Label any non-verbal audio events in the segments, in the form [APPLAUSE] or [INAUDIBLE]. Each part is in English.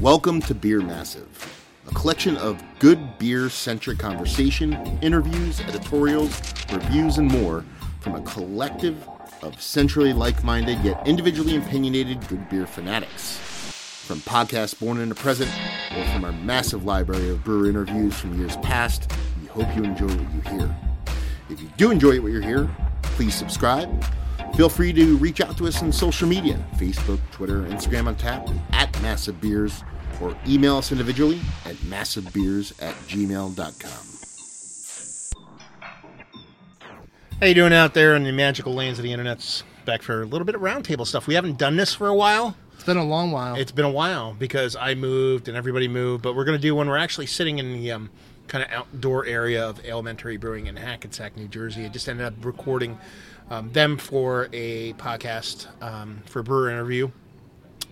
Welcome to Beer Massive, a collection of good beer centric conversation, interviews, editorials, reviews, and more from a collective of centrally like minded yet individually opinionated good beer fanatics. From podcasts born in the present or from our massive library of brewer interviews from years past, we hope you enjoy what you hear. If you do enjoy what you hear, please subscribe. Feel free to reach out to us on social media Facebook, Twitter, Instagram on tap at Massive Beers, or email us individually at massivebeers at gmail.com. How you doing out there in the magical lands of the internet's back for a little bit of roundtable stuff. We haven't done this for a while. It's been a long while. It's been a while because I moved and everybody moved, but we're going to do one. We're actually sitting in the um, kind of outdoor area of Alementary Brewing in Hackensack, New Jersey. I just ended up recording um, them for a podcast um, for a brewer interview.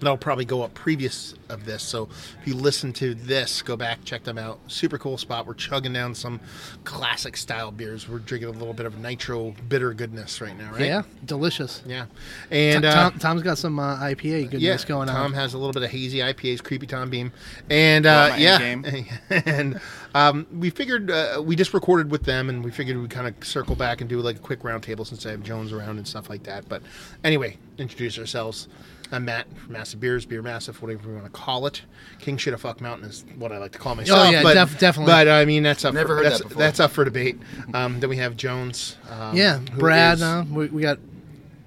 That'll probably go up previous of this. So if you listen to this, go back, check them out. Super cool spot. We're chugging down some classic style beers. We're drinking a little bit of nitro bitter goodness right now, right? yeah, delicious. Yeah. And uh, Tom, Tom's got some uh, IPA goodness yeah, going Tom on. Tom has a little bit of hazy IPAs, creepy Tom Beam, and uh, yeah, [LAUGHS] and um, we figured uh, we just recorded with them, and we figured we'd kind of circle back and do like a quick roundtable since I have Jones around and stuff like that. But anyway, introduce ourselves. I'm Matt from Massive Beers, Beer Massive, whatever we want to call it. King Shit a Fuck Mountain is what I like to call myself. Oh, yeah, but, def- definitely. But I mean, that's up. Never for, heard that's, that before. that's up for debate. Um, then we have Jones. Um, yeah, Brad. is Uh, we, we got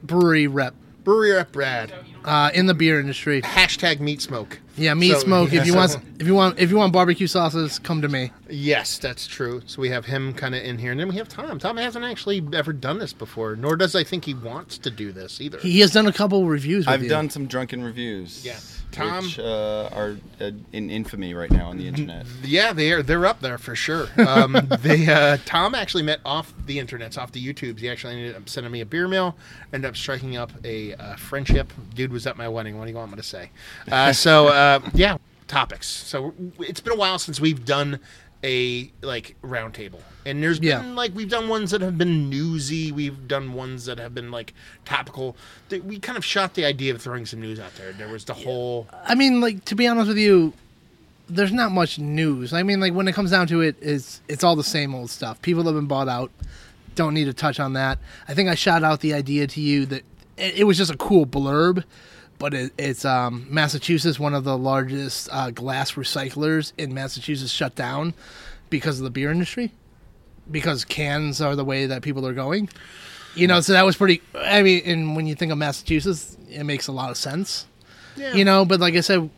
brewery rep brewery rep Brad. uh, in the beer industry. Hashtag meat smoke. Yeah, meat So, smoke. yeah, if you so- want, if you want, if you want barbecue sauces, come to me. Yes, that's true. So we have him kind of in here, and then we have Tom. Tom hasn't actually ever done this before, nor does I think he wants to do this either. He has done a couple reviews. With I've you. done some drunken reviews. Yeah. Tom- which uh, are uh, in infamy right now on the internet. [LAUGHS] yeah, they are. They're up there for sure. Um, [LAUGHS] they uh, Tom actually met off the internets, off the YouTubes. He actually ended up sending me a beer mail, ended up striking up a uh, friendship. Dude was at my wedding. What do you want me to say? Uh, so uh, yeah, topics. So it's been a while since we've done a like roundtable, and there's Yeah. been like we've done ones that have been newsy. We've done ones that have been like topical. We kind of shot the idea of throwing some news out there. There was the whole I mean, like to be honest with you, there's not much news. I mean, like when it comes down to it, is it's all the same old stuff. People have been bought out. Don't need to touch on that. I think I shot out the idea to you that it was just a cool blurb, but it, it's um, Massachusetts, one of the largest uh, glass recyclers in Massachusetts, shut down because of the beer industry, because cans are the way that people are going. You know, so that was pretty. I mean, and when you think of Massachusetts, it makes a lot of sense yeah. you know but like i said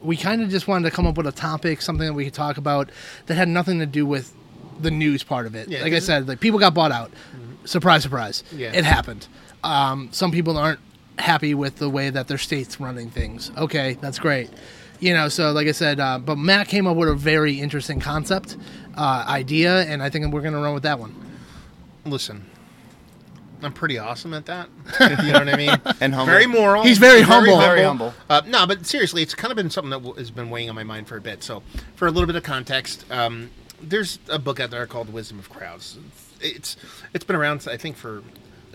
we kind of just wanted to come up with a topic something that we could talk about that had nothing to do with the news part of it Yeah, like i said like people got bought out surprise surprise Yeah. it happened um, some people aren't happy with the way that their state's running things okay that's great you know so like i said uh, but matt came up with a very interesting concept uh, idea and i think we're going to run with that one listen, I'm pretty awesome at that. [LAUGHS] you know what I mean? [LAUGHS] And humble. Very moral. He's very humble. Very humble. Uh, no, but seriously, it's kind of been something that w- has been weighing on my mind for a bit. So, for a little bit of context, um, there's a book out there called Wisdom of Crowds. It's it's been around, I think, for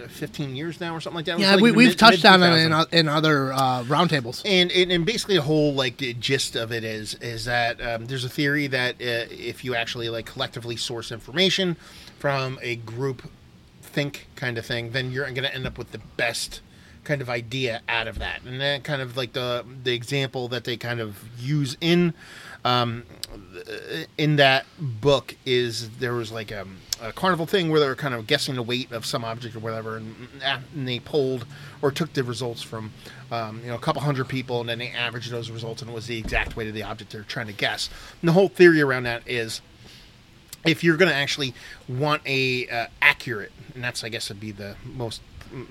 15 years now or something like that. Yeah we, the we've mid- touched on it in, in other uh, roundtables And, and and basically the whole like the gist of it is is that um, there's a theory that uh, if you actually like collectively source information from a group think kind of thing, then you're going to end up with the best kind of idea out of that. And that kind of like the the example that they kind of use in um, in that book is there was like a, a carnival thing where they were kind of guessing the weight of some object or whatever, and, and they polled or took the results from um, you know a couple hundred people, and then they averaged those results, and it was the exact weight of the object they're trying to guess. And the whole theory around that is if you're going to actually want a uh, accurate, and that's I guess would be the most mm,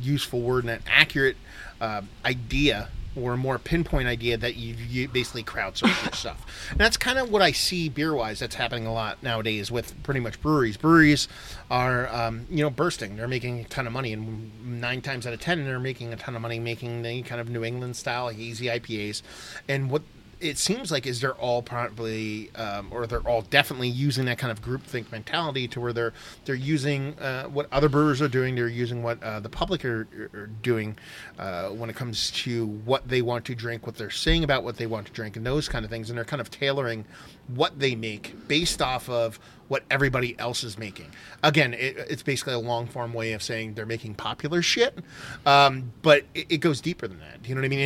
useful word, and an accurate uh, idea or a more pinpoint idea that you, you basically crowdsource your stuff. And that's kind of what I see beer wise. That's happening a lot nowadays with pretty much breweries. Breweries are um, you know bursting. They're making a ton of money, and nine times out of ten, they're making a ton of money making the kind of New England style hazy IPAs. And what it seems like is they're all probably um, or they're all definitely using that kind of groupthink mentality to where they're they're using uh, what other brewers are doing. They're using what uh, the public are, are doing uh, when it comes to what they want to drink what they're saying about what they want to drink and those kind of things. And they're kind of tailoring what they make based off of what everybody else is making. Again it, it's basically a long form way of saying they're making popular shit um, but it, it goes deeper than that. You know what i mean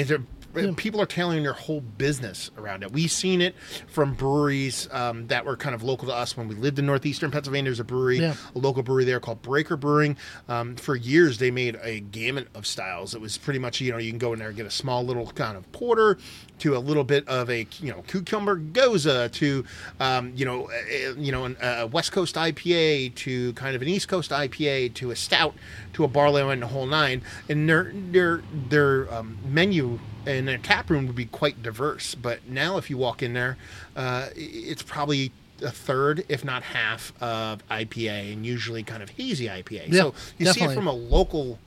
There- people are tailoring their whole business around it. We've seen it from breweries um, that were kind of local to us when we lived in northeastern Pennsylvania. There's a brewery, Yeah. a local brewery there called Breaker Brewing. Um, for years, they made a gamut of styles. It was pretty much you know you can go in there and get a small little kind of porter to a little bit of a you know cucumber gose to um, you know a, you know an- a West Coast IPA to kind of an East Coast IPA to a stout to a barley wine and the whole nine. And their their their um, menu and their tap room would be quite diverse. But now, if you walk in there, uh, it's probably a third, if not half, of IPA, and usually kind of hazy IPA. Yeah, so you see it from a local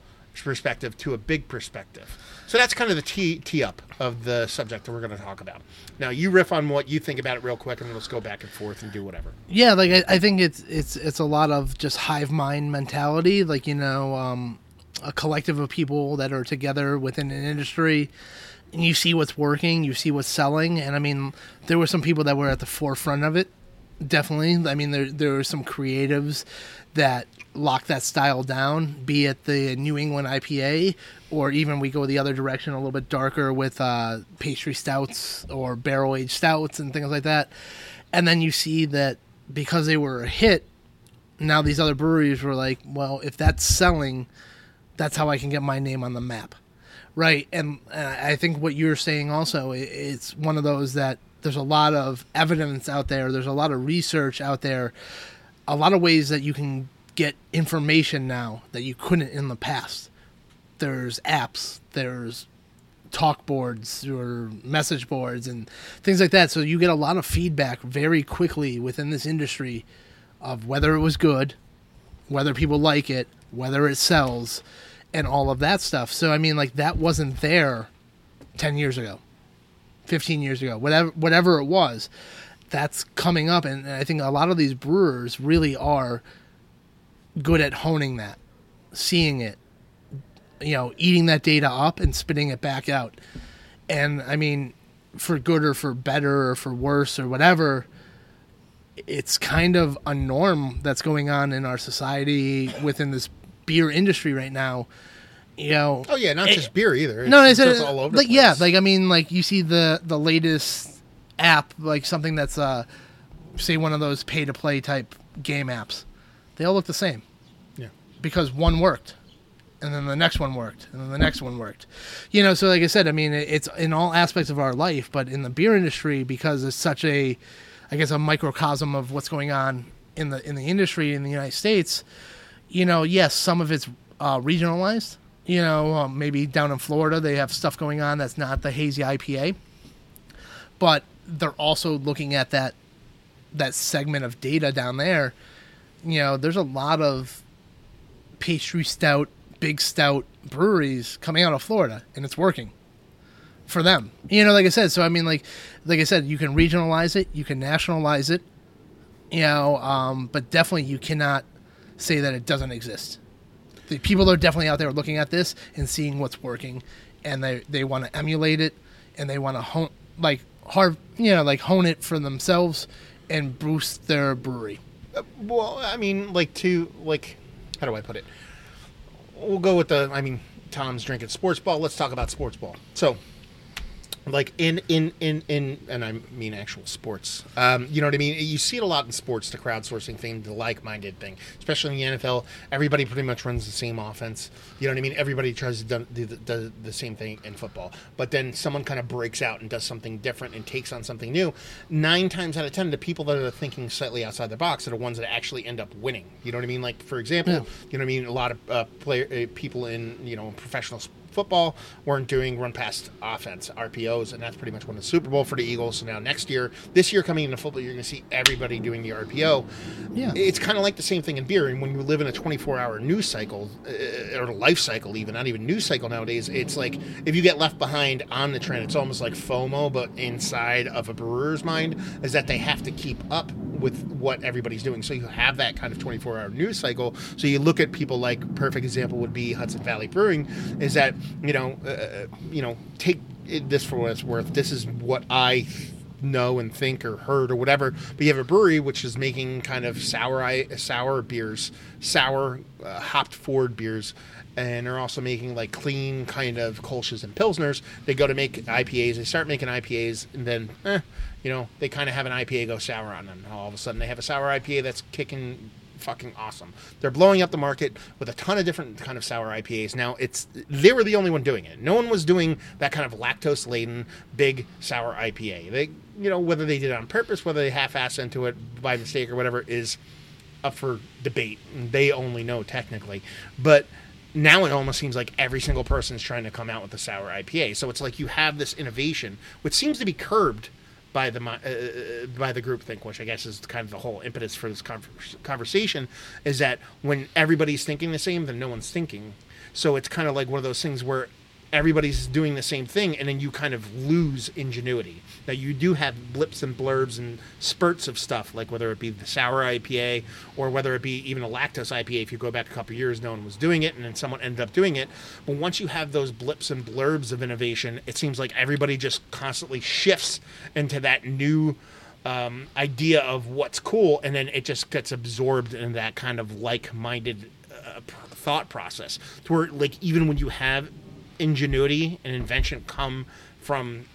perspective to a big perspective. So that's kind of the tee, tee up of the subject that we're going to talk about. Now, you riff on what you think about it real quick, and then let's go back and forth and do whatever. Yeah, like I, I think it's it's it's a lot of just hive mind mentality. Like you know, um, a collective of people that are together within an industry, and you see what's working, you see what's selling, and I mean, there were some people that were at the forefront of it. Definitely, I mean, there there were some creatives that locked that style down. Be it the New England IPA, or even we go the other direction, a little bit darker with uh, pastry stouts or barrel aged stouts and things like that. And then you see that because they were a hit, now these other breweries were like, well, if that's selling, that's how I can get my name on the map. Right. And uh, I think what you're saying also, it's one of those that there's a lot of evidence out there, there's a lot of research out there, a lot of ways that you can get information now that you couldn't in the past. There's apps, there's talk boards or message boards and things like that. So you get a lot of feedback very quickly within this industry of whether it was good, whether people like it, whether it sells, and all of that stuff. So I mean, like that wasn't there ten years ago, fifteen years ago, whatever whatever it was. That's coming up, and I think a lot of these brewers really are good at honing that, seeing it, you know, eating that data up and spitting it back out. And I mean, for good or for better or for worse or whatever, it's kind of a norm that's going on in our society within this beer industry right now. You know, Oh yeah, not It- just beer either. It's, no, it's just all over. like yeah, like I mean, like you see the the latest app, like something that's uh, say one of those pay to play type game apps. They all look the same yeah. because one worked and then the next one worked and then the next one worked you know so like i said i mean it- it's in all aspects of our life but in the beer industry because it's such a i guess a microcosm of what's going on in the in the industry in the united states you know yes some of it's uh, regionalized you know um, maybe down in florida they have stuff going on that's not the hazy ipa but they're also looking at that that segment of data down there you know there's a lot of pastry stout, big stout breweries coming out of Florida, and it's working for them. You know, like I said, so I mean, like, like I said, you can regionalize it, you can nationalize it, you know, um, but definitely you cannot say that it doesn't exist. The people are definitely out there looking at this and seeing what's working, and they they want to emulate it, and they want to hone like hard, you know, like hone it for themselves and boost their brewery. Uh, well, I mean, like to like, how do I put it? We'll go with the. I mean, Tom's drinking sports ball. Let's talk about sports ball. So, like in in in in, and I mean actual sports. Um, you know what I mean? You see it a lot in sports, the crowdsourcing thing, the like-minded thing, especially in the NFL. Everybody pretty much runs the same offense. You know what I mean? Everybody tries to do, the- do the same thing in football, but then someone kind of breaks out and does something different and takes on something new. Nine times out of ten, the people that are thinking slightly outside the box are the ones that actually end up winning. You know what I mean? Like for example, Yeah. you know what I mean? A lot of uh, player uh, people in you know professional s- football weren't doing run past offense RPOs, and that's pretty much won the Super Bowl for the Eagles. So now next year, this year coming into football, you're going to see everybody doing the RPO. Yeah. it's kind of like the same thing in beer. And when you live in a 24 hour news cycle uh, or life cycle, even not even news cycle nowadays, it's like if you get left behind on the trend, it's almost like FOMO, but inside of a brewer's mind is that they have to keep up with what everybody's doing. So you have that kind of 24 hour news cycle. So you look at people like perfect example would be Hudson Valley Brewing is that, you know, uh, you know, take this for what it's worth. This is what I know and think or heard or whatever. But you have a brewery which is making kind of sour sour beers, sour uh, hopped forward beers, and they're also making like clean kind of Kolsch's and pilsners. They go to make IPAs. They start making IPAs, and then, eh, you know, they kind of have an IPA go sour on them. All of a sudden, they have a sour IPA that's kicking fucking awesome. They're blowing up the market with a ton of different kind of sour IPAs. Now it's they were the only one doing it. No one was doing that kind of lactose laden big sour IPA. They you know whether they did it on purpose, whether they half-ass into it by mistake or whatever is up for debate. They only know technically, but now it almost seems like every single person is trying to come out with a sour IPA. So it's like you have this innovation, which seems to be curbed by the uh, by the group think, which I guess is kind of the whole impetus for this con- conversation, is that when everybody's thinking the same, then no one's thinking. So it's kind of like one of those things where everybody's doing the same thing, and then you kind of lose ingenuity. That you do have blips and blurbs and spurts of stuff, like whether it be the sour IPA or whether it be even a lactose IPA. If you go back a couple years, no one was doing it, and then someone ended up doing it. But once you have those blips and blurbs of innovation, it seems like everybody just constantly shifts into that new um, idea of what's cool, and then it just gets absorbed in that kind of like-minded uh, thought process. To where, like, even when you have ingenuity and invention come from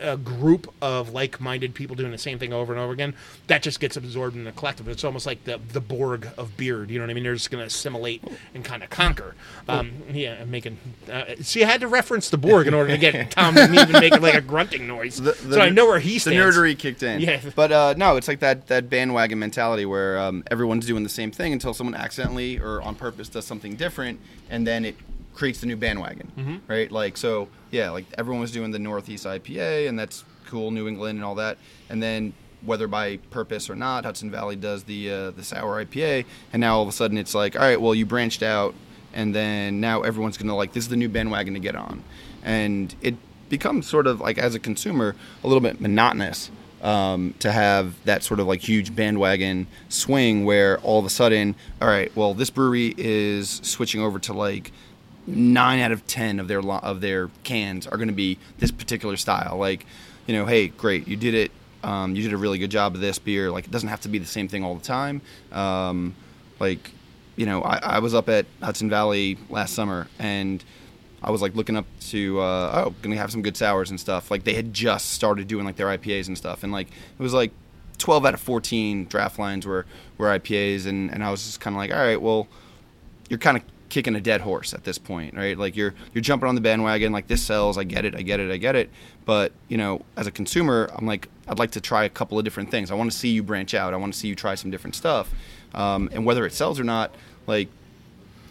a group of like-minded people doing the same thing over and over again, that just gets absorbed in the collective. It's almost like the the Borg of beard. You know what I mean? They're just going to assimilate and kind of conquer. Um, yeah, I'm making. Uh, see, I had to reference the Borg in order to get [LAUGHS] Tom to even make like a grunting noise, The- the so I know where he stands. The nerdery kicked in. Yeah. But uh, no, it's like that, that bandwagon mentality where um, everyone's doing the same thing until someone accidentally or on purpose does something different, and then it creates the new bandwagon, Mm-hmm. right? Like so, yeah, like everyone was doing the Northeast IPA, and that's cool, New England and all that, and then whether by purpose or not, Hudson Valley does the uh, the sour IPA, and now all of a sudden it's like, all right, well you branched out, and then now everyone's gonna like this is the new bandwagon to get on, and it becomes sort of like as a consumer a little bit monotonous um, to have that sort of like huge bandwagon swing where all of a sudden, all right, well this brewery is switching over to like nine out of ten of their of their cans are going to be this particular style. Like, you know, hey, great, you did it. Um, you did a really good job of this beer. Like, it doesn't have to be the same thing all the time. Um, like, you know, I, I was up at Hudson Valley last summer and I was like looking up to uh, oh, gonna have some good sours and stuff. Like they had just started doing like their IPAs and stuff, and like it was like 12 out of 14 draft lines were were IPAs, and and I was just kind of like, all right, well, you're kind of kicking a dead horse at this point, right? Like you're you're jumping on the bandwagon, like this sells, I get it, I get it, I get it. But you know, as a consumer, I'm like, I'd like to try a couple of different things. I want to see you branch out. I want to see you try some different stuff, um, and whether it sells or not, like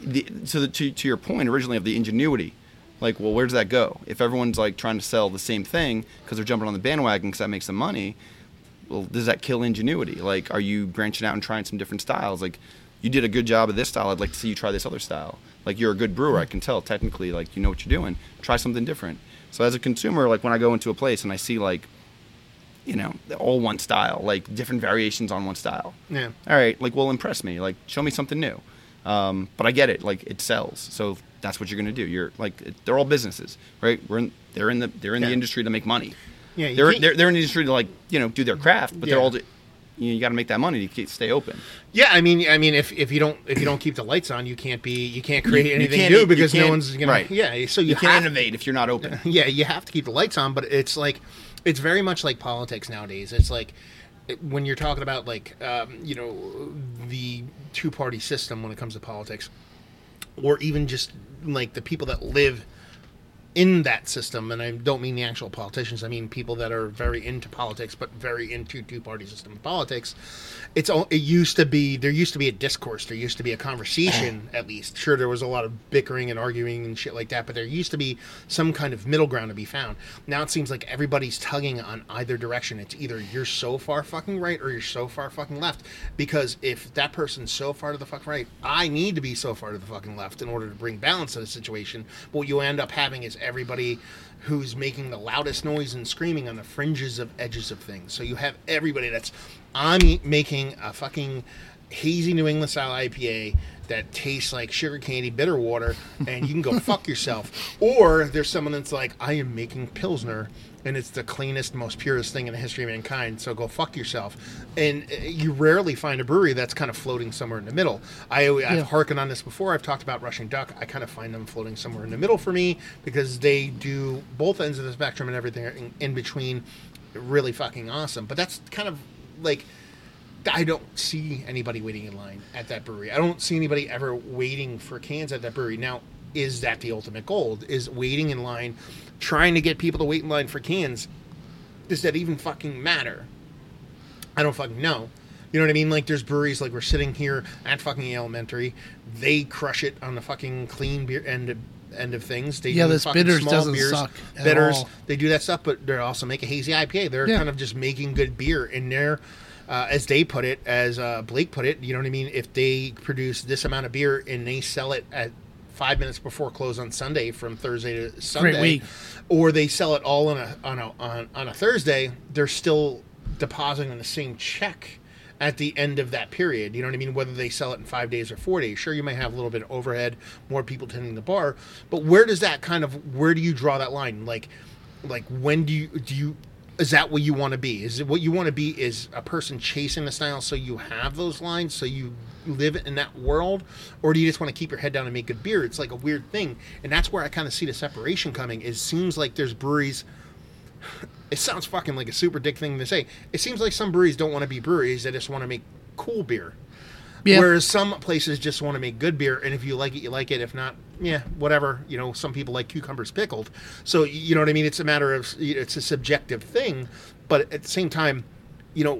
the, to, the, to to your point originally of the ingenuity, like, well, where does that go? If everyone's like trying to sell the same thing because they're jumping on the bandwagon because that makes them money, well, does that kill ingenuity? Like, are you branching out and trying some different styles? Like, you did a good job of this style. I'd like to see you try this other style. Like, you're a good brewer. I can tell technically. Like, you know what you're doing. Try something different. So, as a consumer, like when I go into a place and I see like, you know, all one style, like different variations on one style. Yeah. All right, like, well, impress me. Like, show me something new. Um, but I get it. Like, it sells. So that's what you're gonna do. You're like, it- they're all businesses, right? We're in, they're in the they're in Yeah. the industry to make money. Yeah, they're, they're they're in the industry to like you know do their craft, but they're all. You, know, you got to make that money to keep, stay open. Yeah, I mean, I mean, if, if you don't if you don't keep the lights on, you can't be you can't create you anything can't- new because no one's gonna. right. Yeah, so you, You can't innovate if you're not open. [LAUGHS] Yeah, you have to keep the lights on, but it's like it's very much like politics nowadays. It's like when you're talking about like um, you know the two party system when it comes to politics, or even just like the people that live in that system, and I don't mean the actual politicians. I mean people that are very into politics, but very into two-party system politics. It's all. It used to be there used to be a discourse. There used to be a conversation, [CLEARS THROAT] at least. Sure, there was a lot of bickering and arguing and shit like that, but there used to be some kind of middle ground to be found. Now it seems like everybody's tugging on either direction. It's either you're so far fucking right or you're so far fucking left. Because if that person's so far to the fucking right, I need to be so far to the fucking left in order to bring balance to the situation. But what you end up having is everybody who's making the loudest noise and screaming on the fringes of edges of things. So you have everybody that's I'm making a fucking hazy New England style IPA that tastes like sugar candy bitter water and you can go [LAUGHS] fuck yourself. Or there's someone that's like, I am making Pilsner and it's the cleanest, most purest thing in the history of mankind, so go fuck yourself. And uh, you rarely find a brewery that's kind of floating somewhere in the middle. I, I've Yeah. harkened on this before. I've talked about Rushing Duck. I kind of find them floating somewhere in the middle for me because they do both ends of the spectrum and everything in, in between really fucking awesome. But that's kind of like I don't see anybody waiting in line at that brewery. I don't see anybody ever waiting for cans at that brewery. Now, is that the ultimate goal? Is waiting in line, trying to get people to wait in line for cans? Does that even fucking matter? I don't fucking know. You know what I mean? Like there's breweries like we're sitting here at fucking Alementary. They crush it on the fucking clean beer end of, end of things. They Yeah, do this bitters small doesn't beers, suck Bitters, all. they do that stuff, but they also make a hazy IPA. They're Yeah. kind of just making good beer in there. Uh, as they put it, as uh, Blake put it, you know what I mean? If they produce this amount of beer and they sell it at five minutes before close on Sunday from Thursday to Sunday, week. or they sell it all on a on a on, on a Thursday, they're still depositing the same check at the end of that period. You know what I mean? Whether they sell it in five days or four days. Sure, you may have a little bit of overhead, more people tending the bar, but where does that kind of where do you draw that line? Like, like when do you do you is that what you want to be? Is it what you want to be? Is a person chasing the style so you have those lines so you live in that world, or do you just want to keep your head down and make good beer? It's like a weird thing, and that's where I kind of see the separation coming. It seems like there's breweries [SIGHS] it sounds fucking like a super dick thing to say. It seems like some breweries don't want to be breweries; they just want to make cool beer. Yeah. Whereas some places just want to make good beer, and if you like it, you like it. If not, yeah, whatever. You know, some people like cucumbers pickled, so you know what I mean. It's a matter of it's a subjective thing, but at the same time, you know,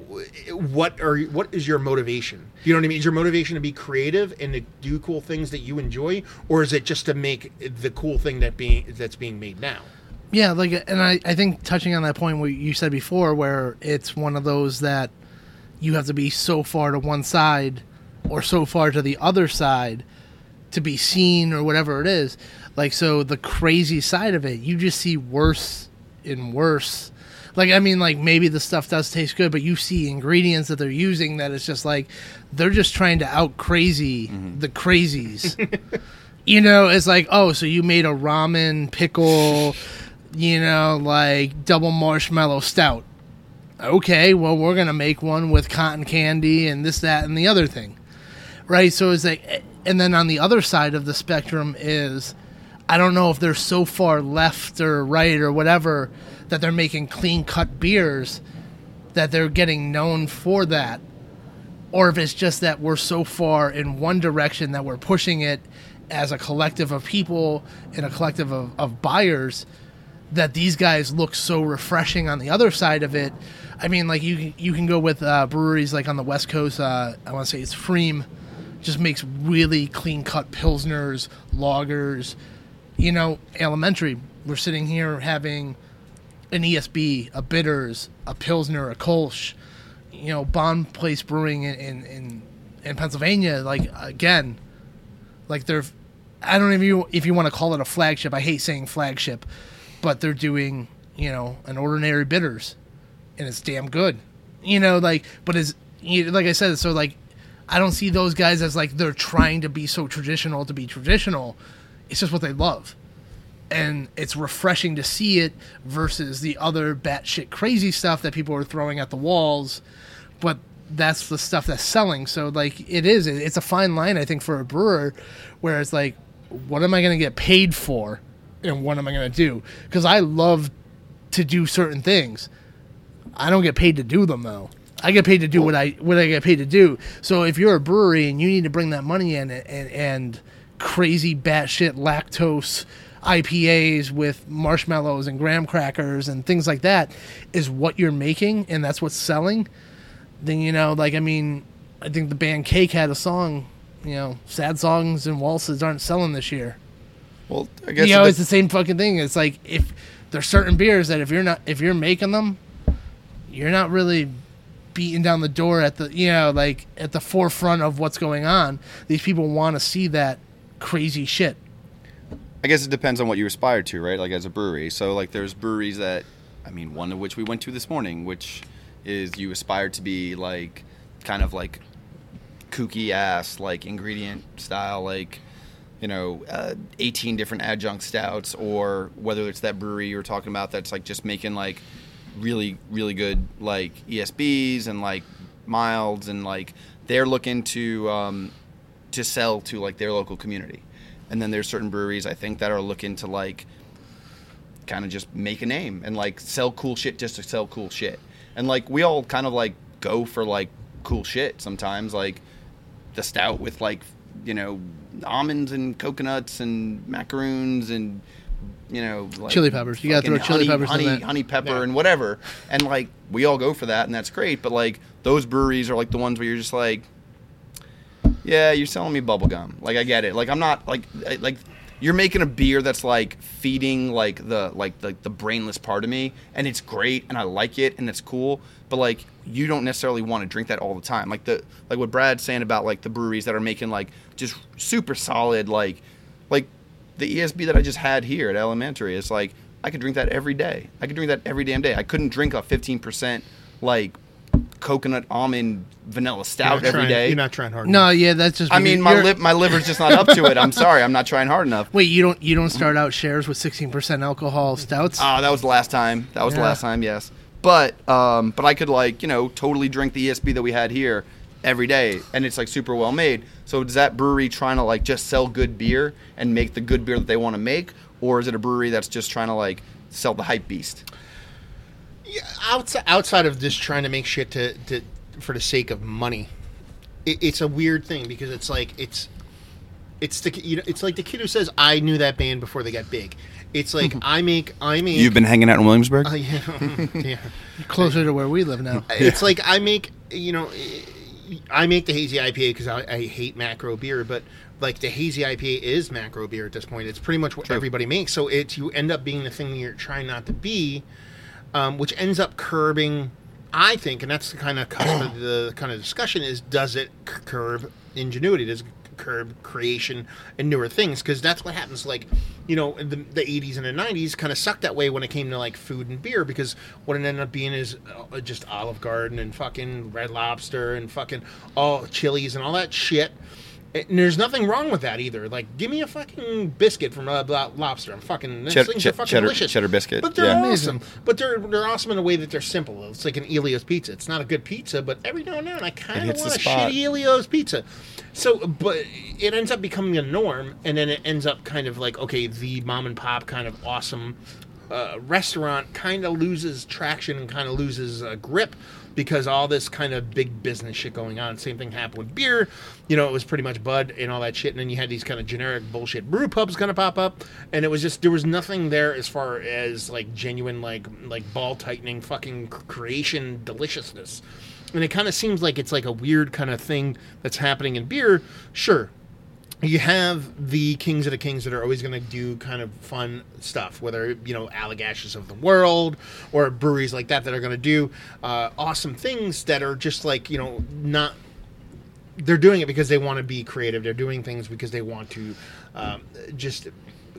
what are what is your motivation? You know what I mean? Is your motivation to be creative and to do cool things that you enjoy, or is it just to make the cool thing that being that's being made now? Yeah, like, and I, I think touching on that point what you said before, where it's one of those that you have to be so far to one side or so far to the other side to be seen or whatever it is. Like, so the crazy side of it, you just see worse and worse. Like, I mean, like maybe the stuff does taste good, but you see ingredients that they're using that it's just like they're just trying to out crazy mm-hmm. the crazies. [LAUGHS] you know, it's like, oh, so you made a ramen pickle, you know, like double marshmallow stout. Okay, well, we're gonna make one with cotton candy and this, that, and the other thing, right? So it's like, and then on the other side of the spectrum is, I don't know if they're so far left or right or whatever that they're making clean cut beers that they're getting known for that or if it's just that we're so far in one direction that we're pushing it as a collective of people and a collective of, of buyers that these guys look so refreshing on the other side of it. I mean, like you you can go with uh, breweries like on the West Coast. Uh, I want to say it's Freem, just makes really clean cut pilsners, lagers. You know, Alementary. We're sitting here having an ESB, a bitters, a pilsner, a Kolsch you know Bonn Place Brewing in in, in, Pennsylvania. Like again, like they're I don't know if you if you want to call it a flagship. I hate saying flagship, but they're doing you know an ordinary bitters, and it's damn good. You know, like but is like I said, so like I don't see those guys as like they're trying to be so traditional to be traditional. It's just what they love and it's refreshing to see it versus the other batshit crazy stuff that people are throwing at the walls. But that's the stuff that's selling. So like it is, it's a fine line I think for a brewer, where it's like, what am I going to get paid for, and what am I going to do? Because I love to do certain things. I don't get paid to do them though. I get paid to do what I what I get paid to do. So if you're a brewery and you need to bring that money in and and, and crazy batshit lactose IPAs with marshmallows and graham crackers and things like that is what you're making and that's what's selling, then you know, like I mean, I think the band Cake had a song, you know, sad songs and waltzes aren't selling this year. Well, I guess you know, it's the same fucking thing. It's like if there's certain beers that if you're not if you're making them, you're not really beating down the door at the you know like at the forefront of what's going on. These people want to see that crazy shit. I guess it depends on what you aspire to, right? Like as a brewery. So like there's breweries that I mean, one of which we went to this morning, which is you aspire to be like kind of like kooky ass like ingredient style like you know, uh, 18 different adjunct stouts, or whether it's that brewery you were talking about that's like just making like really, really good like ESBs and like milds, and like they're looking to um, to sell to like their local community. And then there's certain breweries I think that are looking to like kind of just make a name and like sell cool shit just to sell cool shit. And like we all kind of like go for like cool shit sometimes, like the stout with like you know almonds and coconuts and macaroons and you know like Chili peppers. You gotta throw chili honey, peppers in honey, that. honey pepper Yeah. and whatever. And like we all go for that and that's great. But like those breweries are like the ones where you're just like, yeah, you're selling me bubble gum. Like I get it. Like I'm not like like you're making a beer that's like feeding like the like the, the brainless part of me and it's great and I like it and it's cool. But like you don't necessarily want to drink that all the time. Like the like what Brad's saying about like the breweries that are making like just super solid like like the ESB that I just had here at Alementary is like I could drink that every day. I could drink that every damn day. I couldn't drink a 15% like coconut almond vanilla stout not every trying- day. You're not trying hard. No, yeah, that's just. I mean, my lip, my liver's just not up to it. I'm [LAUGHS] sorry, I'm not trying hard enough. Wait, you don't you don't start out shares with 16% alcohol stouts? Ah, that was the last time. That was the last time. Yes, but um, but I could like you know totally drink the ESB that we had here every day, and it's like super well made. So is that brewery trying to like just sell good beer and make the good beer that they want to make, or is it a brewery that's just trying to like sell the hype beast? Yeah, outside outside of just trying to make shit to, to for the sake of money, it, it's a weird thing because it's like it's it's the you know it's like the kid who says I knew that band before they got big. It's like I make I make You've been hanging out in Williamsburg. [LAUGHS] Uh, yeah, [LAUGHS] yeah. Closer to where we live now. It's like I make you know I make the hazy IPA because I, I hate macro beer, but like the hazy IPA is macro beer at this point. It's pretty much what everybody makes. So it's you end up being the thing you're trying not to be, um, which ends up curbing. I think, and that's the kind of the kind of discussion is: does it curb ingenuity? Does it curb creation and newer things? Because that's what happens. Like, you know, the, the 80s and the 90s kind of sucked that way when it came to like food and beer because what it ended up being is uh, just Olive Garden and fucking Red Lobster and fucking all Chili's and all that shit. And there's nothing wrong with that either. Like, give me a fucking biscuit from Red Lo- Lobster. I'm fucking. These Cheddar- things are fucking cheddar- delicious. cheddar biscuit, But they're yeah. awesome. But they're they're awesome in a way that they're simple. It's like an Ellio's pizza. It's not a good pizza, but every now and then I kind of hits the want a spot. shitty Ellio's pizza. So, but it ends up becoming a norm, and then it ends up kind of like okay, the mom and pop kind of awesome uh, restaurant kind of loses traction and kind of loses uh, grip because all this kind of big business shit going on. Same thing happened with beer. You know, it was pretty much Bud and all that shit, and then you had these kind of generic bullshit brew pubs kind of pop up, and it was just there was nothing there as far as like genuine like like ball tightening fucking creation deliciousness. And it kind of seems like it's like a weird kind of thing that's happening in beer. Sure, you have the kings of the kings that are always going to do kind of fun stuff, whether you know Allagashes of the world or breweries like that that are going to do uh, awesome things that are just like you know not. They're doing it because they want to be creative. They're doing things because they want to um, just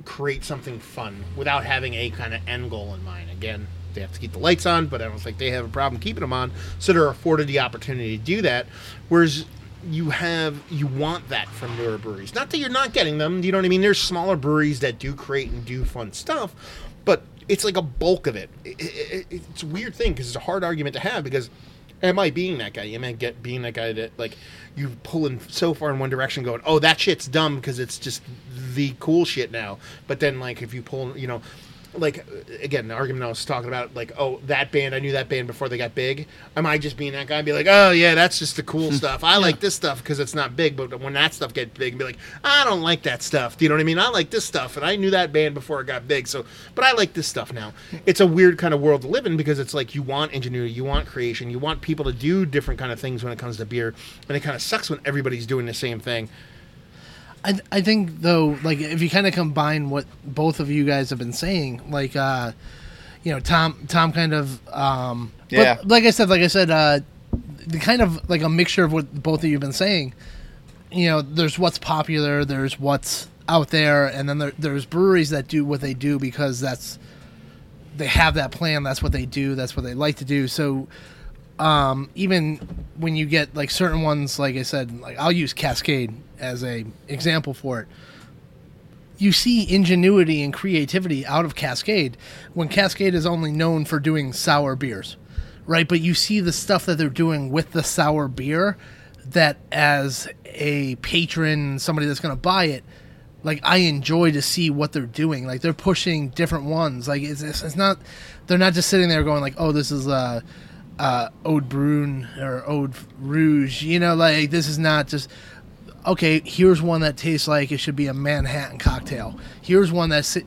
create something fun without having a kind of end goal in mind. Again, they have to keep the lights on, but I don't think they have a problem keeping them on. So they're afforded the opportunity to do that. Whereas you have you want that from newer breweries. Not that you're not getting them. You know what I mean? There's smaller breweries that do create and do fun stuff, but it's like a bulk of it. It- it- it- it's a weird thing because it's a hard argument to have because am I being that guy? Am I get being that guy that like you pulling so far in one direction, going, oh that shit's dumb because it's just the cool shit now. But then like if you pull, you know, like again the argument I was talking about like oh that band I knew that band before they got big. Am I just being that guy and be like oh yeah that's just the cool hmm. stuff. I like this stuff because it's not big but when that stuff gets big be like I don't like that stuff. Do you know what I mean? I like this stuff and I knew that band before it got big so but I like this stuff now. It's a weird kind of world to live in because it's like you want ingenuity you want creation you want people to do different kind of things when it comes to beer and it kind of sucks when everybody's doing the same thing I, I think though, like if you kind of combine what both of you guys have been saying, like uh, you know, Tom Tom kind of um, but Yeah. like I said, like I said, uh, the kind of like a mixture of what both of you have been saying. You know, there's what's popular, there's what's out there, and then there, there's breweries that do what they do because that's they have that plan. That's what they do. That's what they like to do. So um, even when you get like certain ones, like I said, like I'll use Cascade as a example for it. You see ingenuity and creativity out of Cascade when Cascade is only known for doing sour beers, right? But you see the stuff that they're doing with the sour beer that as a patron, somebody that's going to buy it, like I enjoy to see what they're doing. Like they're pushing different ones. Like it's, it's, not, they're not just sitting there going like, oh, this is uh, uh, Oud Bruin or Ode Rouge. You know, like this is not just okay. Here's one that tastes like it should be a Manhattan cocktail. Here's one that you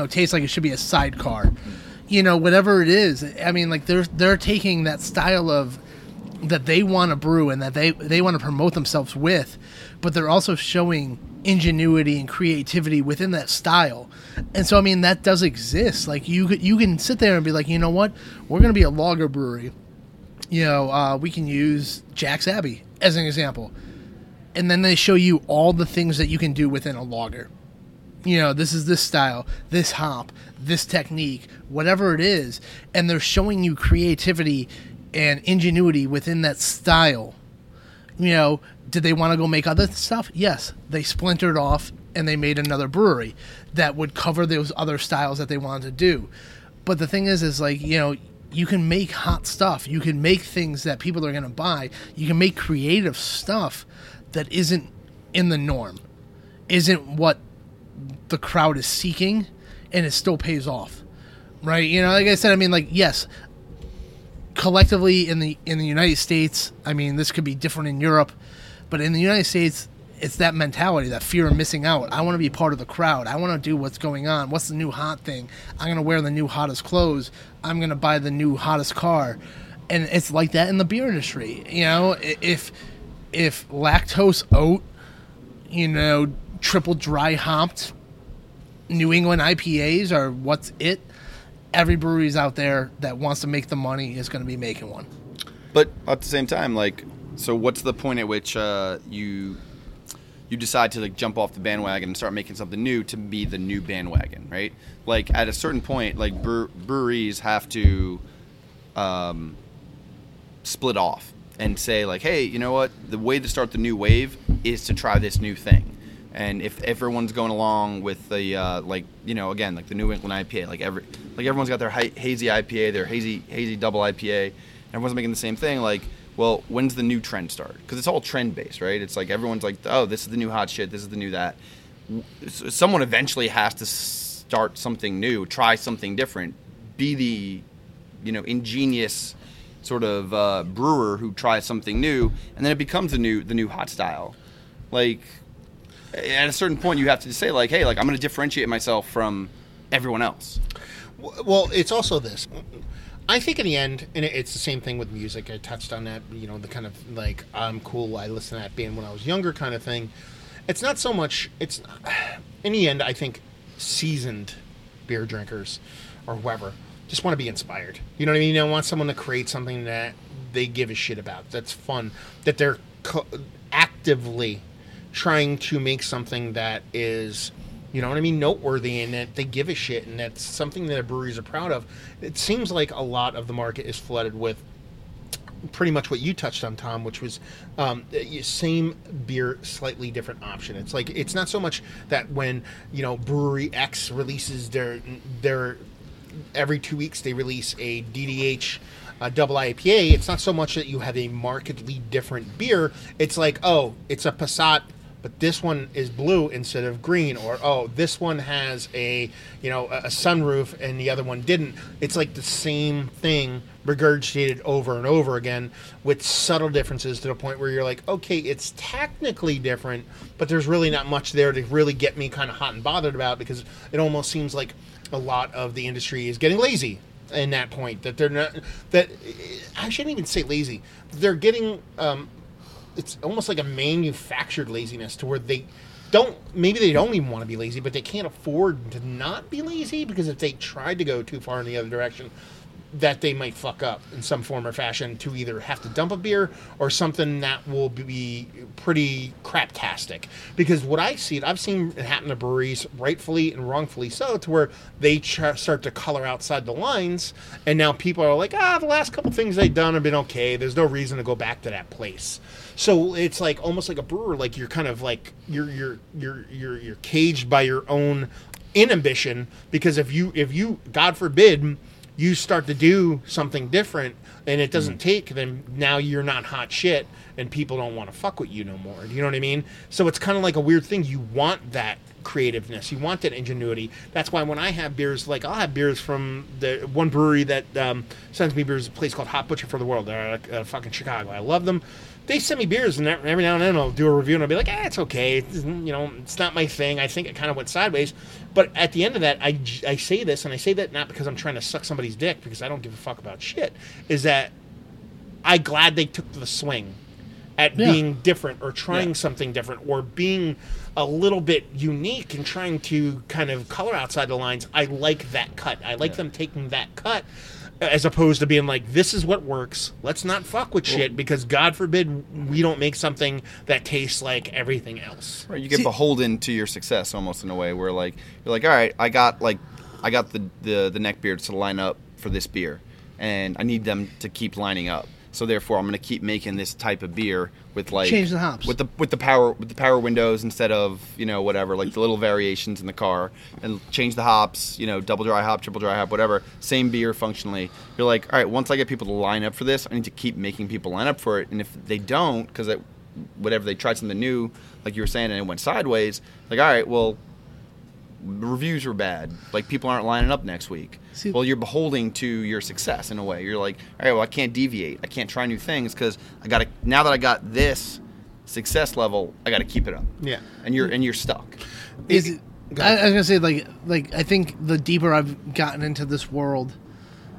know tastes like it should be a sidecar. You know, whatever it is. I mean, like they're they're taking that style of that they want to brew and that they they want to promote themselves with, but they're also showing ingenuity and creativity within that style. And so I mean that does exist. Like you you can sit there and be like, "You know what? We're going to be a lager brewery. You know, uh, we can use Jack's Abbey as an example." And then they show you all the things that you can do within a lager you know, this is this style, this hop, this technique, whatever it is, and they're showing you creativity and ingenuity within that style. You know, did they want to go make other stuff? Yes, they splintered off and they made another brewery that would cover those other styles that they wanted to do. But the thing is, is like you know, you can make hot stuff. You can make things that people are going to buy. You can make creative stuff that isn't in the norm, isn't what the crowd is seeking, and it still pays off, right? You know, like I said, I mean, like yes, collectively in the in the United States, I mean, this could be different in Europe, but in the United States, it's that mentality, that fear of missing out. I want to be part of the crowd. I want to do what's going on. What's the new hot thing? I'm going to wear the new hottest clothes. I'm going to buy the new hottest car. And it's like that in the beer industry. You know, if if lactose oat, you know, triple dry hopped New England IPAs are what's it, every brewery's out there that wants to make the money is going to be making one. But at the same time, like, so what's the point at which uh, you you decide to like jump off the bandwagon and start making something new to be the new bandwagon, right? Like at a certain point, like bre- breweries have to um, split off and say like, hey, you know what? The way to start the new wave is to try this new thing. And if everyone's going along with the uh, like, you know, again, like the New England IPA, like every like everyone's got their ha- hazy IPA, their hazy hazy double IPA, everyone's making the same thing. Like, well, when's the new trend start? Because it's all trend based, right? It's like everyone's like, oh, this is the new hot shit, this is the new that. Someone eventually has to start something new, try something different, be the, you know, ingenious sort of uh, brewer who tries something new, and then it becomes the new the new hot style. Like at a certain point, you have to say like, hey, like I'm going to differentiate myself from everyone else. Well, it's also this. I think in the end, and it's the same thing with music. I touched on that, you know, the kind of like I'm cool. I listen to that band when I was younger, kind of thing. It's not so much. It's [SIGHS] in the end. I think seasoned beer drinkers or whoever just want to be inspired. You know what I mean? They want someone to create something that they give a shit about. That's fun. That they're co- actively trying to make something that is you know what I mean, noteworthy, and that they give a shit, and that's something that breweries are proud of. It seems like a lot of the market is flooded with pretty much what you touched on, Tom, which was um, same beer, slightly different option. It's like it's not so much that when you know brewery X releases their their every two weeks they release a DDH uh, double IPA. It's not so much that you have a markedly different beer. It's like oh, it's a Passat but this one is blue instead of green, or oh, this one has a you know a, sunroof and the other one didn't. It's like the same thing regurgitated over and over again with subtle differences to the point where you're like, okay, it's technically different, but there's really not much there to really get me kind of hot and bothered about because it almost seems like a lot of the industry is getting lazy in that point that they're not that I shouldn't even say lazy. They're getting um, it's almost like a manufactured laziness to where they don't maybe they don't even want to be lazy, but they can't afford to not be lazy because if they tried to go too far in the other direction, that they might fuck up in some form or fashion to either have to dump a beer or something that will be pretty craptastic. Because what I see, I've seen it happen to breweries, rightfully and wrongfully so, to where they start to color outside the lines, and now people are like, ah, the last couple things they've done have been okay. There's no reason to go back to that place. So it's like almost like a brewer, like you're kind of like you're you're you're you're you're caged by your own inhibition because if you if you God forbid you start to do something different and it doesn't take then now you're not hot shit and people don't want to fuck with you no more. Do you know what i mean? So it's kind of like a weird thing. You want that creativeness. You want that ingenuity. That's why when i have beers like i'll have beers from the one brewery that um, sends me beers a place called Hop Butcher for the world. They're uh, fucking chicago. I love them they send me beers, and every now and then I'll do a review, and I'll be like, "Ah, it's okay. It's, you know, it's not my thing. I think it kind of went sideways." But at the end of that, I, I say this, and I say that not because I'm trying to suck somebody's dick, because I don't give a fuck about shit. Is that I glad they took the swing at Yeah. being different or trying Yeah. something different or being a little bit unique and trying to kind of color outside the lines. I like that cut. I like them taking that cut as opposed to being like, this is what works. Let's not fuck with shit because God forbid we don't make something that tastes like everything else. Right, you get See- beholden to your success almost in a way where like you're like, all right, I got like I got the the the neckbeards to line up for this beer, and I need them to keep lining up. So therefore, I'm going to keep making this type of beer with like Change the hops. with the with the power with the power windows instead of you know whatever like the little variations in the car and change the hops you know double dry hop triple dry hop whatever same beer functionally. You're like all right once I get people to line up for this I need to keep making people line up for it. And if they don't because whatever they tried something new like you were saying and it went sideways like all right well reviews were bad. Like people aren't lining up next week See- well you're beholding to your success in a way you're like all right well i can't deviate i can't try new things because i gotta now that i got this success level i gotta keep it up Yeah. and you're and you're stuck is it, I. I was gonna say like like I think the deeper I've gotten into this world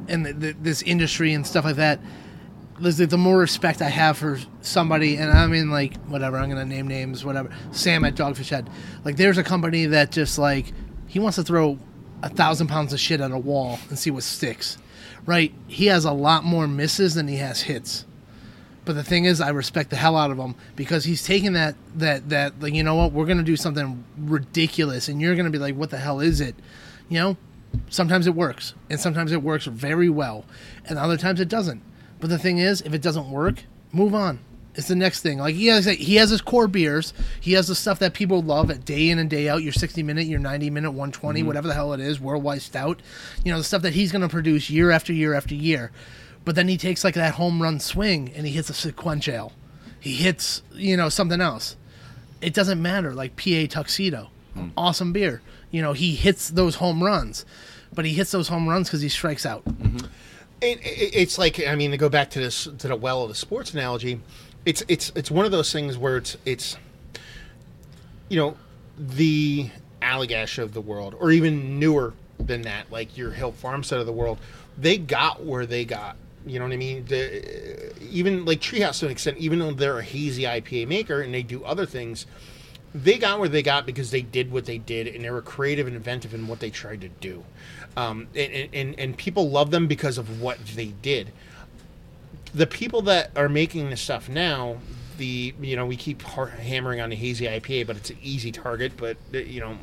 and the, the, this industry and stuff like that, the, the more respect I have for somebody. And I mean like whatever I'm gonna name names, whatever. Sam at Dogfish Head, like there's a company that just like he wants to throw a thousand pounds of shit at a wall and see what sticks. Right? He has a lot more misses than he has hits. But the thing is, I respect the hell out of him because he's taking that that that like you know what we're gonna do something ridiculous, and you're gonna be like, what the hell is it? You know, sometimes it works, and sometimes it works very well, and other times it doesn't. But the thing is, if it doesn't work, move on. It's the next thing. Like he has, he has his core beers. He has the stuff that people love at day in and day out. Your 60 minute, your 90 minute, 120, mm-hmm. whatever the hell it is, worldwide stout. You know the stuff that he's going to produce year after year after year. But then he takes like that home run swing and he hits a SeaQuench. He hits you know something else. It doesn't matter. Like PA Tuxedo, mm. awesome beer. You know he hits those home runs, but he hits those home runs because he strikes out. Mm-hmm. It, it, it's like I mean to go back to this to the well of the sports analogy. It's it's it's one of those things where it's it's you know the Allagash of the world, or even newer than that, like your Hill Farmstead of the world. They got where they got. You know what I mean? The, even like Treehouse to an extent, even though they're a hazy IPA maker and they do other things, they got where they got because they did what they did and they were creative and inventive in what they tried to do. Um, and, and, and people love them because of what they did. The people that are making this stuff now, the you know we keep hammering on the hazy IPA, but it's an easy target. But uh, you know,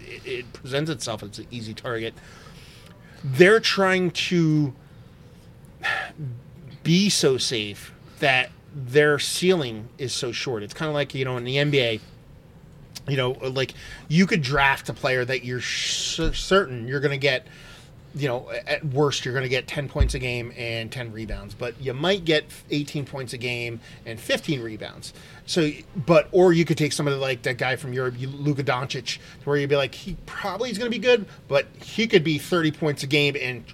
it, it presents itself as an easy target. They're trying to be so safe that their ceiling is so short. It's kind of like you know in the NBA, you know, like you could draft a player that you're certain you're going to get you know, at worst, you're going to get 10 points a game and 10 rebounds, but you might get 18 points a game and 15 rebounds. So, but, or you could take somebody like that guy from Europe, Luka Doncic, where you'd be like, he probably is going to be good, but he could be 30 points a game and,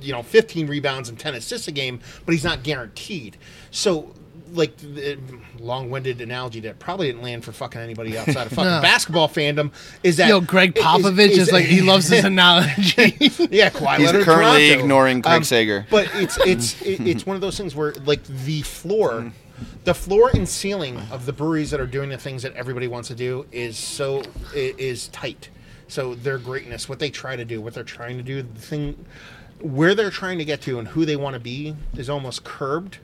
you know, 15 rebounds and 10 assists a game, but he's not guaranteed. So, like the long-winded analogy that probably didn't land for fucking anybody [LAUGHS] outside of fucking No. basketball fandom is that Yo, Greg is- Popovich is, is- like he [LAUGHS] loves this analogy. [LAUGHS] yeah, Kawhi He's Leonard, currently Toronto. ignoring Craig Um, Sager. But it's it's it- it's one of those things where like the floor, the floor and ceiling of the breweries that are doing the things that everybody wants to do is so is tight. So their greatness, what they try to do, what they're trying to do, the thing where they're trying to get to and who they want to be is almost curbed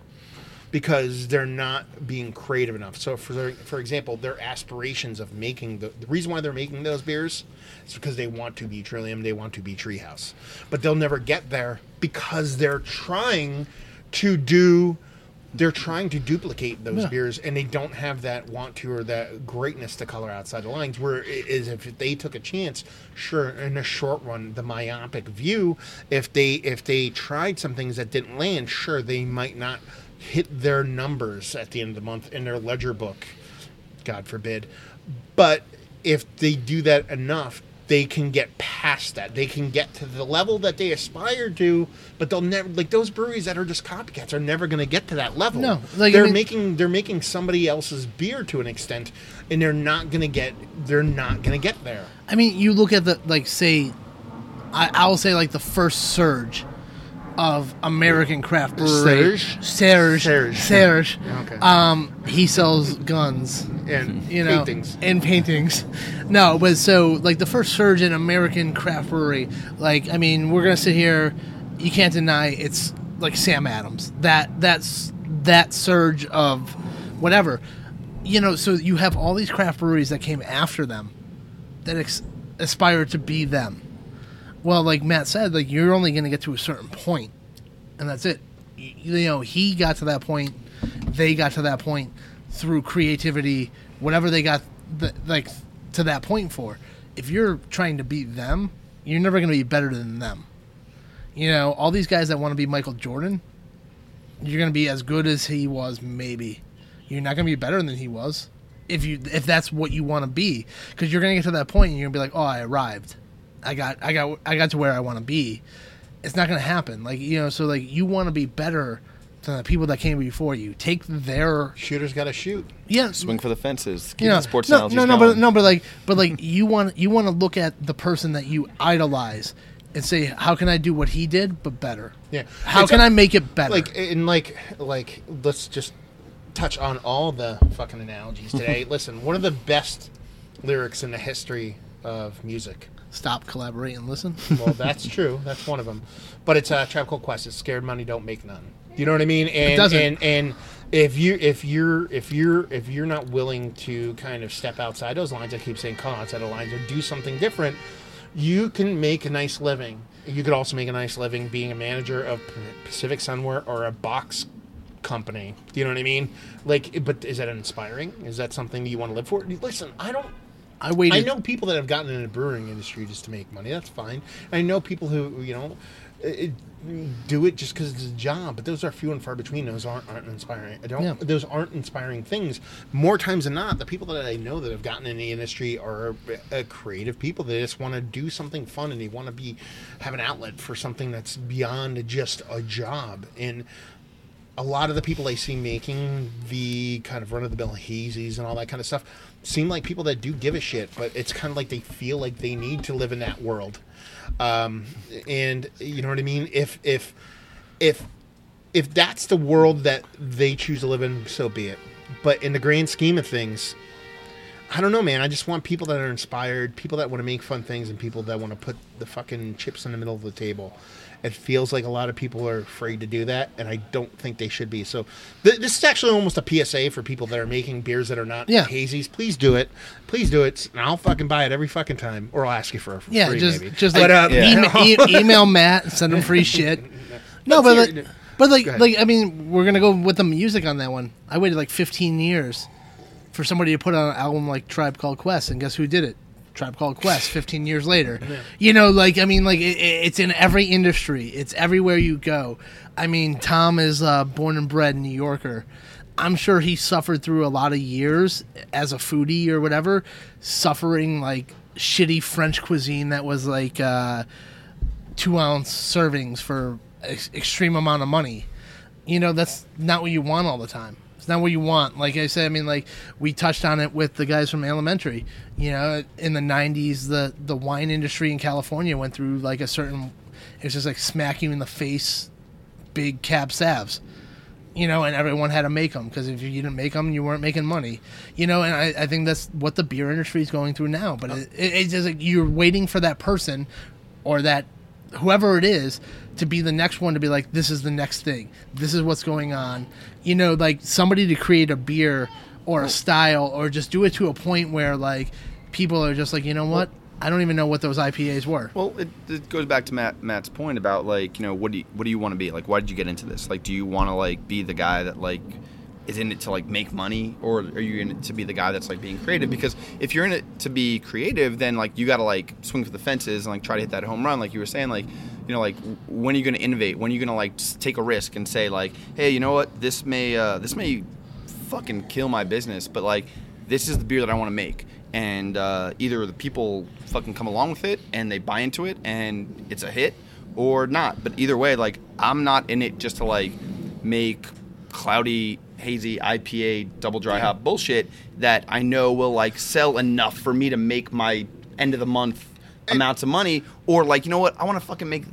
because they're not being creative enough. So, for for example, their aspirations of making the, the reason why they're making those beers is because they want to be Trillium, they want to be Treehouse, but they'll never get there because they're trying to do. They're trying to duplicate those beers, and they don't have that want to or that greatness to color outside the lines. Where it is, if they took a chance, sure, in a short run, the myopic view, if they if they tried some things that didn't land, sure, they might not hit their numbers at the end of the month in their ledger book. God forbid. But if they do that enough, they can get past that. They can get to the level that they aspire to, but they'll never like those breweries that are just copycats are never going to get to that level. No, like, they're mean- making they're making somebody else's beer to an extent, and they're not going to get they're not going to get there. I mean, you look at the like say, I I will say like the first surge of American craft brewery. Surge? Serge. Serge. Serge. Okay. Um, he sells guns. And You know, paintings. and paintings. No, but so like the first surge in American craft brewery. Like, I mean, we're gonna sit here. You can't deny it's like Sam Adams. That that's that surge of whatever. You know, so you have all these craft breweries that came after them that ex- aspire to be them. Well, like Matt said, like you're only going to get to a certain point, and that's it. You know, he got to that point, they got to that point through creativity, whatever they got, like to that point for. If you're trying to beat them, you're never going to be better than them. You know, all these guys that want to be Michael Jordan, you're going to be as good as he was, maybe. You're not going to be better than he was if you if that's what you want to be because you're going to get to that point and you're going to be like, "Oh, I arrived. I got I got I got to where I want to be." It's not going to happen. Like, you know, so like you want to be better than the people that came before you. Take their Shooters got to shoot. yeah, Swing for the fences. Keep you know, sports no, no, no, going. but no, but like, but like, you [LAUGHS] want you want to look at the person that you idolize and say, how can I do what he did, but better? Yeah. How It's can a- I make it better? like and like like let's just touch on all the fucking analogies [LAUGHS] today listen one of the best lyrics in the history of music Stop, collaborate, and listen. [LAUGHS] well that's true. That's one of them. But it's a uh, Tribe Called Quest. It's scared money don't make none. You know what i mean? And doesn't. and and if you if you're if you're if you're not willing to kind of step outside those lines i keep saying come outside the lines or do something different you can make a nice living. You could also make a nice living being a manager of pacific sunwear or a box company. Do you know what i mean? Like but is that inspiring? Is that something that you want to live for? Listen i don't I waited. I know people that have gotten in the brewing industry just to make money. That's fine. I know people who you know it, do it just because it's a job, but those are few and far between. Those aren't, aren't inspiring. I don't. Yeah. Those aren't inspiring things. More times than not, the people that I know that have gotten in the industry are uh, creative people. They just want to do something fun and they want to be have an outlet for something that's beyond just a job. And a lot of the people I see making the kind of run of the mill hazies and all that kind of stuff seem like people that do give a shit, but it's kind of like they feel like they need to live in that world. Um, and you know what I mean? If if if if that's the world that they choose to live in, so be it. But in the grand scheme of things, I don't know, man. I just want people that are inspired, people that want to make fun things, and people that want to put the fucking chips in the middle of the table. It feels like a lot of people are afraid to do that, and I don't think they should be. So, th- this is actually almost a PSA for people that are making beers that are not Yeah. hazies. Please do it. Please do it, and I'll fucking buy it every fucking time, or I'll ask you for a yeah, free, just maybe. just But, like uh, Yeah. [LAUGHS] email, e- email Matt and send him free [LAUGHS] shit. No, but like, but like, like I mean, we're gonna go with the music on that one. I waited like 15 years for somebody to put out an album like Tribe Called Quest, and guess who did it? Tribe Called Quest [LAUGHS] 15 years later. You know, like I mean, like it, it- it's in every industry. It's everywhere you go. I mean, Tom is uh, born and bred New Yorker. I'm sure he suffered through a lot of years as a foodie or whatever, suffering like shitty French cuisine that was like uh, two ounce servings for ex- extreme amount of money. You know, that's not what you want all the time. It's not what you want. Like I said, I mean, like we touched on it with the guys from Alementary. You know, in the '90s, the the wine industry in California went through like a certain. It's just like smack you in the face, big cab salves you know, and everyone had to make them because if you didn't make them, you weren't making money, you know. And I, I think that's what the beer industry is going through now. But uh. it, it, it's just like you're waiting for that person or that whoever it is to be the next one to be like, this is the next thing. This is what's going on. You know, like somebody to create a beer or a style or just do it to a point where like people are just like, you know what? I don't even know what those IPAs were. Well, it, it goes back to Matt Matt's point about like you know what do you, what do you want to be like? Why did you get into this? Like, do you want to like be the guy that like is in it to like make money, or are you in it to be the guy that's like being creative? Because if you're in it to be creative, then like you got to like swing for the fences and like try to hit that home run, like you were saying, like you know like when are you going to innovate? When are you going to like take a risk and say like, hey, you know what? This may uh, this may fucking kill my business, but like this is the beer that I want to make. And uh, either the people fucking come along with it and they buy into it and it's a hit, or not. But either way, like I'm not in it just to like make cloudy, hazy IPA double dry hop bullshit that I know will like sell enough for me to make my end of the month amounts of money. Or like, you know what? I want to fucking make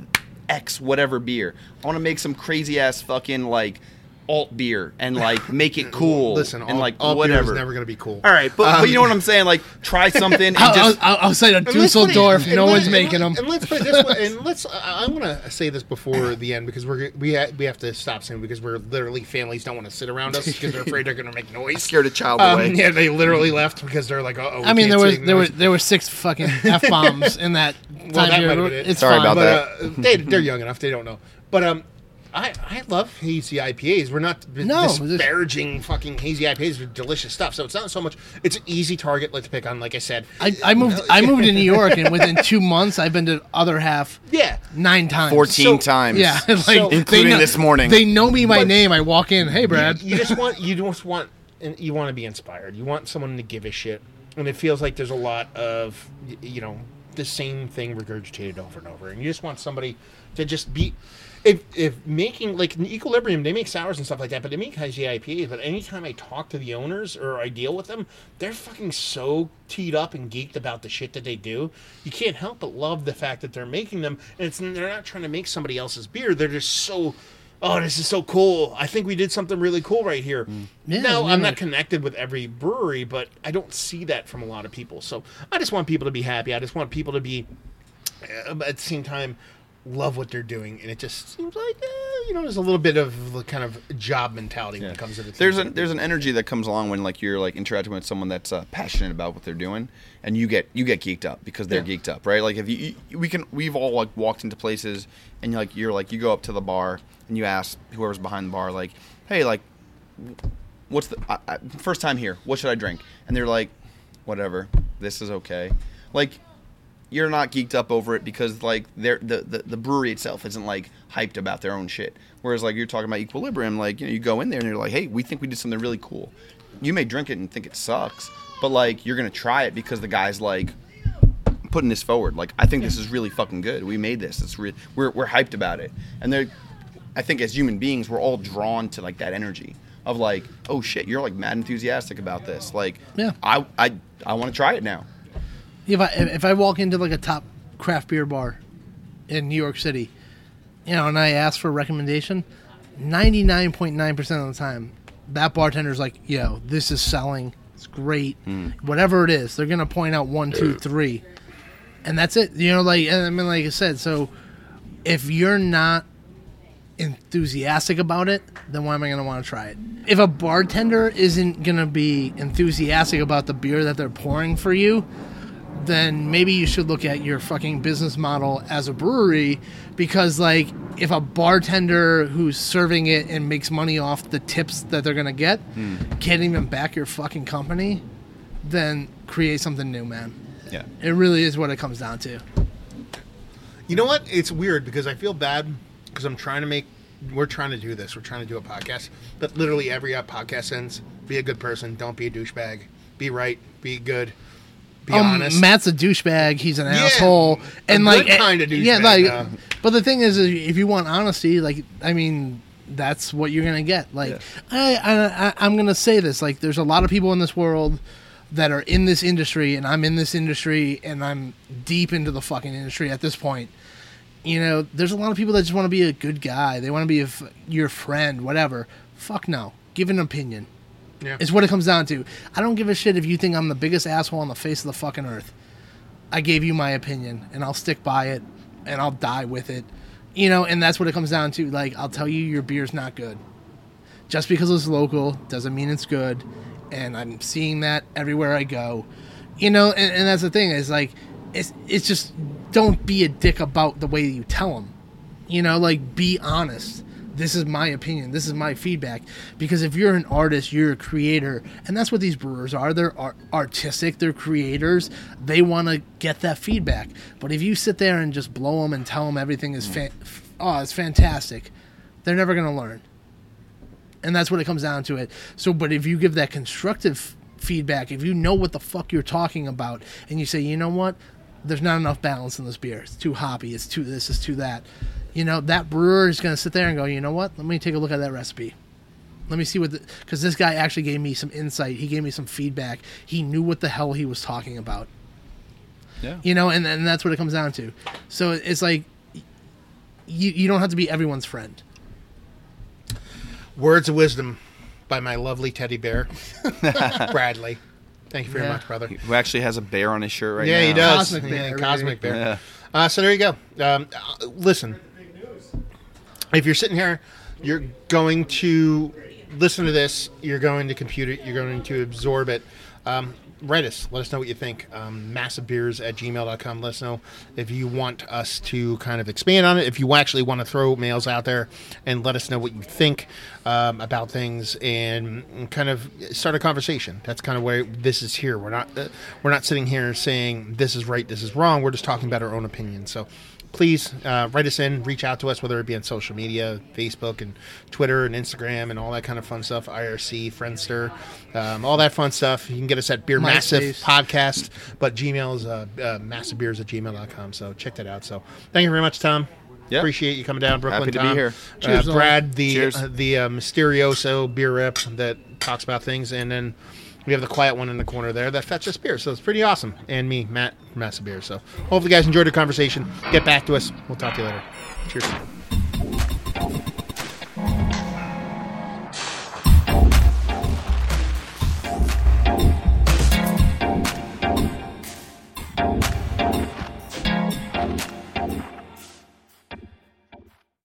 X whatever beer. I want to make some crazy ass fucking like alt beer and like make it [LAUGHS] cool Listen, and all, like all beer whatever. is never going to be cool. All right, but, but you know what I'm saying? Like, try [LAUGHS] something and I'll, just. I'll, I'll say to And let's put it- Dusseldorf, and no let- one's making them. And let's put it this way. And [LAUGHS] let's. I, I want to say this before the end because we're we ha- we have to stop soon because we're literally families don't want to sit around us because they're afraid they're going to make noise. scared a child Um, away. yeah, they literally left because they're like, oh. I mean, there was there were there were six fucking f bombs in that time Well, that might have been it. It's Sorry fine. about but that. uh, they they're young enough; they don't know. But um, I I love hazy IPAs. We're not No, this- disparaging fucking hazy IPAs. They're delicious stuff. So it's not so much. It's an easy target. Let's pick on. Like I said, I, I moved I moved to New York, and within two months, I've been to other half yeah. nine times. 14 So- times. Yeah, [LAUGHS] like So- they Including know- this morning. They know me by But- name. I walk in. Hey, Brad. You just want you just want and you want to be inspired. You want someone to give a shit, and it feels like there's a lot of y- you know the same thing regurgitated over and over, and you just want somebody to just be. If, if making like Equilibrium, they make sours and stuff like that, but they make hazy IPAs. But anytime I talk to the owners or I deal with them, they're fucking so teed up and geeked about the shit that they do. You can't help but love the fact that they're making them, and it's they're not trying to make somebody else's beer. They're just so oh, this is so cool. I think we did something really cool right here. Yeah, no, I I'm not connected with every brewery, but I don't see that from a lot of people. So I just want people to be happy. I just want people to be, uh, at the same time, love what they're doing. And it just seems like, eh, you know, there's a little bit of the kind of job mentality when it comes to the there's an there's an energy that comes along when like you're like interacting with someone that's uh, passionate about what they're doing, and you get you get geeked up because they're geeked up, right? Like if you, you we can we've all like walked into places and you're like you're like you go up to the bar and you ask whoever's behind the bar like, hey, like, what's the I, I, first time here? What should I drink? And they're like, whatever, this is okay. Like you're not geeked up over it because like they're, the, the the brewery itself isn't like hyped about their own shit. Whereas like you're talking about equilibrium, like you know you go in there and you're like, hey, we think we did something really cool. You may drink it and think it sucks, but like you're gonna try it because the guy's like putting this forward. Like I think this is really fucking good. We made this. It's re- we're we're hyped about it. And they're I think as human beings we're all drawn to like that energy of like, oh shit, you're like mad enthusiastic about this. Like Yeah. I I I want to try it now. If I if I walk into like a top craft beer bar in New York City, you know, and I ask for a recommendation, ninety nine point nine percent of the time, that bartender's like, "Yo, this is selling. It's great. Hmm. Whatever it is, they're gonna point out one, two, three, and that's it. You know, like and I mean, like I said, so if you're not enthusiastic about it, then why am I going to want to try it? If a bartender isn't going to be enthusiastic about the beer that they're pouring for you, then maybe you should look at your fucking business model as a brewery because like if a bartender who's serving it and makes money off the tips that they're going to get can't even back your fucking company, then create something new, man. Yeah. It really is what it comes down to. You know what? It's weird because I feel bad because I'm trying to make. We're trying to do this. We're trying to do a podcast, but literally every uh, podcast ends: be a good person, don't be a douchebag, be right, be good, be Um, honest. Matt's a douchebag. He's an Yeah, asshole, and like, eh, kind of yeah, like. But the thing is, is, if you want honesty, like, I mean, that's what you're gonna get. Like, Yeah. I, I, I, I'm gonna say this. Like, there's a lot of people in this world that are in this industry, and I'm in this industry, and I'm deep into the fucking industry at this point. You know, there's a lot of people that just want to be a good guy. They want to be a f- your friend, whatever. Fuck no. Give an opinion. Yeah. Is what it comes down to. I don't give a shit if you think I'm the biggest asshole on the face of the fucking earth. I gave you my opinion, and I'll stick by it, and I'll die with it. You know, and that's what it comes down to. Like, I'll tell you, your beer's not good. Just because it's local doesn't mean it's good, and I'm seeing that everywhere I go. You know, and, and that's the thing is like, it's it's just don't be a dick about the way you tell them. You know, like be honest. This is my opinion. This is my feedback. Because if you're an artist, you're a creator, and that's what these brewers are. They're art- artistic. They're creators. They want to get that feedback. But if you sit there and just blow them and tell them everything is mm. fa- oh, it's fantastic, they're never gonna learn. And that's what it comes down to it. So, but if you give that constructive feedback, if you know what the fuck you're talking about, and you say, you know what, there's not enough balance in this beer. It's too hoppy. It's too this. It's too that. You know, that brewer is going to sit there and go, you know what? Let me take a look at that recipe. Let me see what, because this guy actually gave me some insight. He gave me some feedback. He knew what the hell he was talking about. Yeah. You know, and, and that's what it comes down to. So it's like, you, you don't have to be everyone's friend. Words of wisdom by my lovely teddy bear, [LAUGHS] Bradley. Thank you very Yeah. much, brother. Who actually has a bear on his shirt right yeah, now. Yeah, he does. Cosmic Yeah, bear, Cosmic bear. Yeah. Uh, so there you go. Um, uh, listen, if you're sitting here, you're going to listen to this. You're going to compute it. You're going to absorb it. Um, write us. Let us know what you think. Um, massivebeers at gmail.com. Let us know if you want us to kind of expand on it. If you actually want to throw mails out there and let us know what you think um, about things and kind of start a conversation. That's kind of where this is here. We're not uh, we're not sitting here saying this is right, this is wrong. We're just talking about our own opinions. So please uh, write us in, reach out to us, whether it be on social media, Facebook and Twitter and Instagram and all that kind of fun stuff, IRC, Friendster, um, all that fun stuff. You can get us at Beer Massive MySpace. Podcast, but Gmail is uh, uh, massivebeers at gmail.com. So check that out. So thank you very much, Tom. Yeah. Appreciate you coming down, Brooklyn. Happy to be here. Uh, Cheers, all. Brad, the Cheers. uh, the uh, Mysterioso beer rep that talks about things, and then we have the quiet one in the corner there that fetches us beer. So it's pretty awesome. And me, Matt, from Massive Beer. So hopefully, you guys enjoyed the conversation. Get back to us. We'll talk to you later. Cheers.